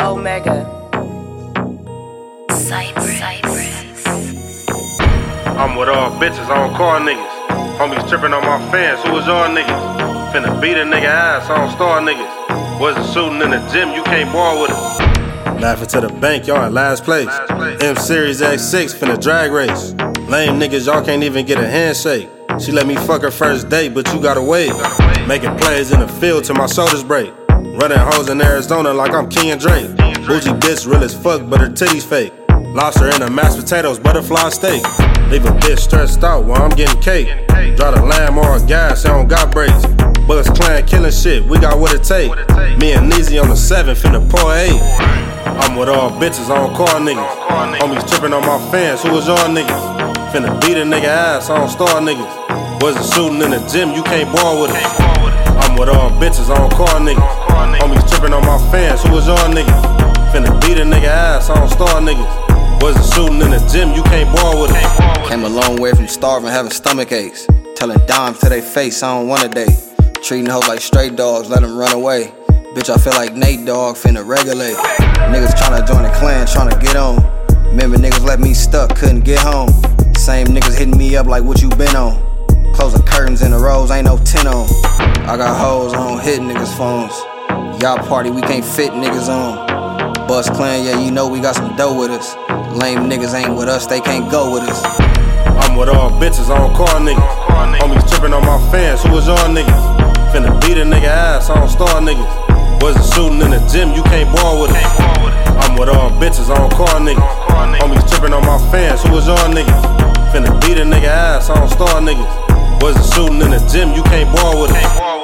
Omega. I'm with all bitches, I don't call niggas. Homies tripping on my fans, who is your niggas? Finna beat a nigga ass, I don't star niggas. Wasn't shooting in the gym, you can't ball with it. Laughing to the bank, y'all in last place. M Series X6, finna drag race. Lame niggas, y'all can't even get a handshake. She let me fuck her first date, but you gotta wait. Making plays in the field till my shoulders break. Running hoes in Arizona like I'm King Drake. Bougie bitch, real as fuck, but her titties fake. Lobster in a mashed potatoes, butterfly steak. Leave a bitch stressed out while I'm getting cake. Drive the lamb or a gas, I don't got brakes. Bucks Clan killing shit, we got what it take. Me and Neezy on the 7, finna pour 8. I'm with all bitches, I don't call niggas. Homies tripping on my fans, who is your niggas? Finna beat a nigga ass, I don't star niggas. Wasn't shooting in the gym, you can't ball with it. I'm with all bitches, I don't call niggas. Homies tripping on my fans, who is your niggas? Finna beat a nigga ass, I don't star niggas. Wasn't shooting in the gym, you can't ball with it. Came a long way from starving, having stomach aches. Telling dimes to their face, I don't want a date. Treating hoes like stray dogs, let them run away. Bitch, I feel like Nate Dogg, finna regulate. Niggas tryna join the clan, up like what you been on. Close the curtains in the rows, ain't no tin on. I got hoes, I don't hit niggas' phones. Y'all party, we can't fit niggas on. Bucks Clan, yeah, you know we got some dough with us. Lame niggas ain't with us, they can't go with us. I'm with all bitches, I don't call niggas. Homies tripping on my fans, who is your niggas? Finna beat a nigga ass, I don't star niggas. Wasn't shooting in the gym, you can't ball with it. I'm with all bitches, I don't call niggas. Homies tripping on my fans, who is your niggas? A I don't star niggas. Wasn't shooting in the gym, you can't ball with it.